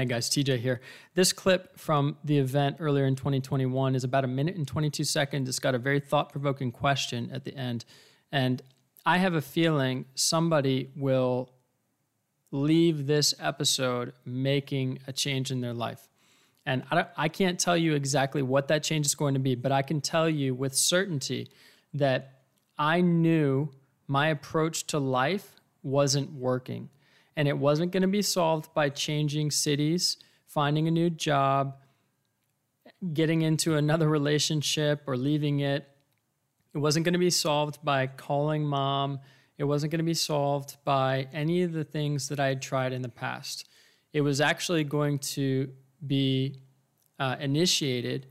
Hey guys, TJ here. This clip from the event earlier in 2021 is about a minute and 22 seconds. It's got a very thought provoking question at the end. And I have a feeling somebody will leave this episode making a change in their life. And I, I can't tell you exactly what that change is going to be, but I can tell you with certainty that I knew my approach to life wasn't working and it wasn't going to be solved by changing cities, finding a new job, getting into another relationship or leaving it. It wasn't going to be solved by calling mom. It wasn't going to be solved by any of the things that I had tried in the past. It was actually going to be uh, initiated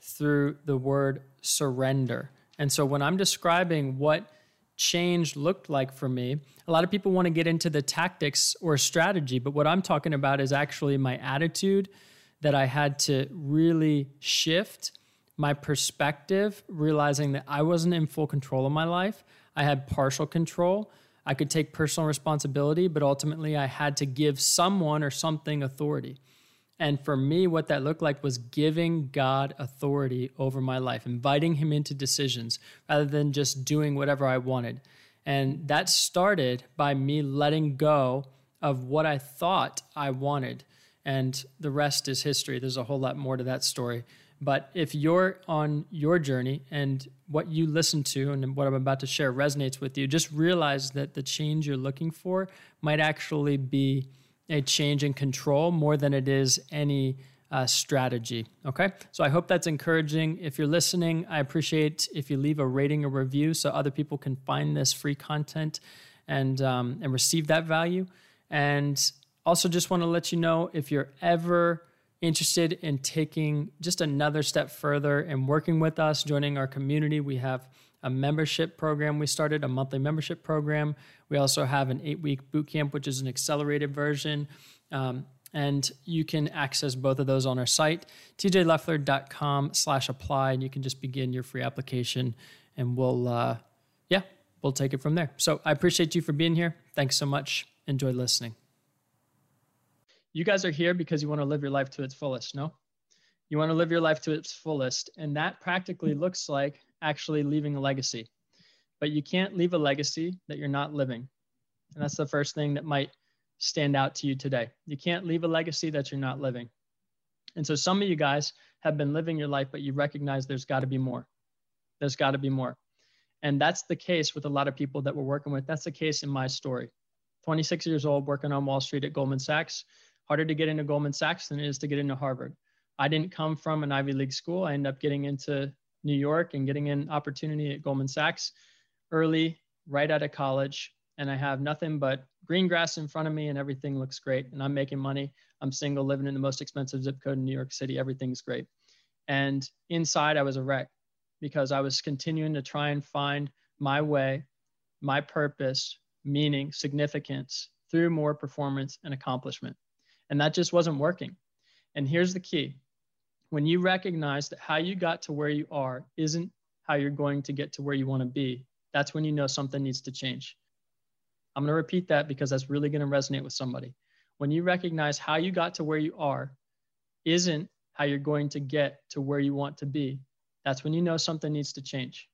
through the word surrender. And so when I'm describing what change looked like for me. A lot of people want to get into the tactics or strategy, but what I'm talking about is actually my attitude that I had to really shift my perspective, realizing that I wasn't in full control of my life. I had partial control. I could take personal responsibility, but ultimately I had to give someone or something authority. And for me, what that looked like was giving God authority over my life, inviting Him into decisions rather than just doing whatever I wanted. And that started by me letting go of what I thought I wanted. And the rest is history. There's a whole lot more to that story. But if you're on your journey and what you listen to and what I'm about to share resonates with you, just realize that the change you're looking for might actually be a change in control more than it is any uh, strategy. Okay. So I hope that's encouraging. If you're listening, I appreciate if you leave a rating or review so other people can find this free content and, um, and receive that value. And also, just want to let you know if you're ever interested in taking just another step further and working with us, joining our community, we have a membership program we started, a monthly membership program. We also have an eight week boot camp, which is an accelerated version. Um, and you can access both of those on our site, tjleffler.com slash apply, and you can just begin your free application and we'll, uh, yeah, we'll take it from there. So I appreciate you for being here. Thanks so much. Enjoy listening. You guys are here because you want to live your life to its fullest, no? You want to live your life to its fullest. And that practically looks like actually leaving a legacy. But you can't leave a legacy that you're not living. And that's the first thing that might stand out to you today. You can't leave a legacy that you're not living. And so some of you guys have been living your life, but you recognize there's got to be more. There's got to be more. And that's the case with a lot of people that we're working with. That's the case in my story. 26 years old, working on Wall Street at Goldman Sachs. Harder to get into Goldman Sachs than it is to get into Harvard. I didn't come from an Ivy League school. I ended up getting into New York and getting an opportunity at Goldman Sachs early, right out of college. And I have nothing but green grass in front of me and everything looks great. And I'm making money. I'm single, living in the most expensive zip code in New York City. Everything's great. And inside, I was a wreck because I was continuing to try and find my way, my purpose, meaning, significance through more performance and accomplishment. And that just wasn't working. And here's the key when you recognize that how you got to where you are isn't how you're going to get to where you want to be, that's when you know something needs to change. I'm going to repeat that because that's really going to resonate with somebody. When you recognize how you got to where you are isn't how you're going to get to where you want to be, that's when you know something needs to change.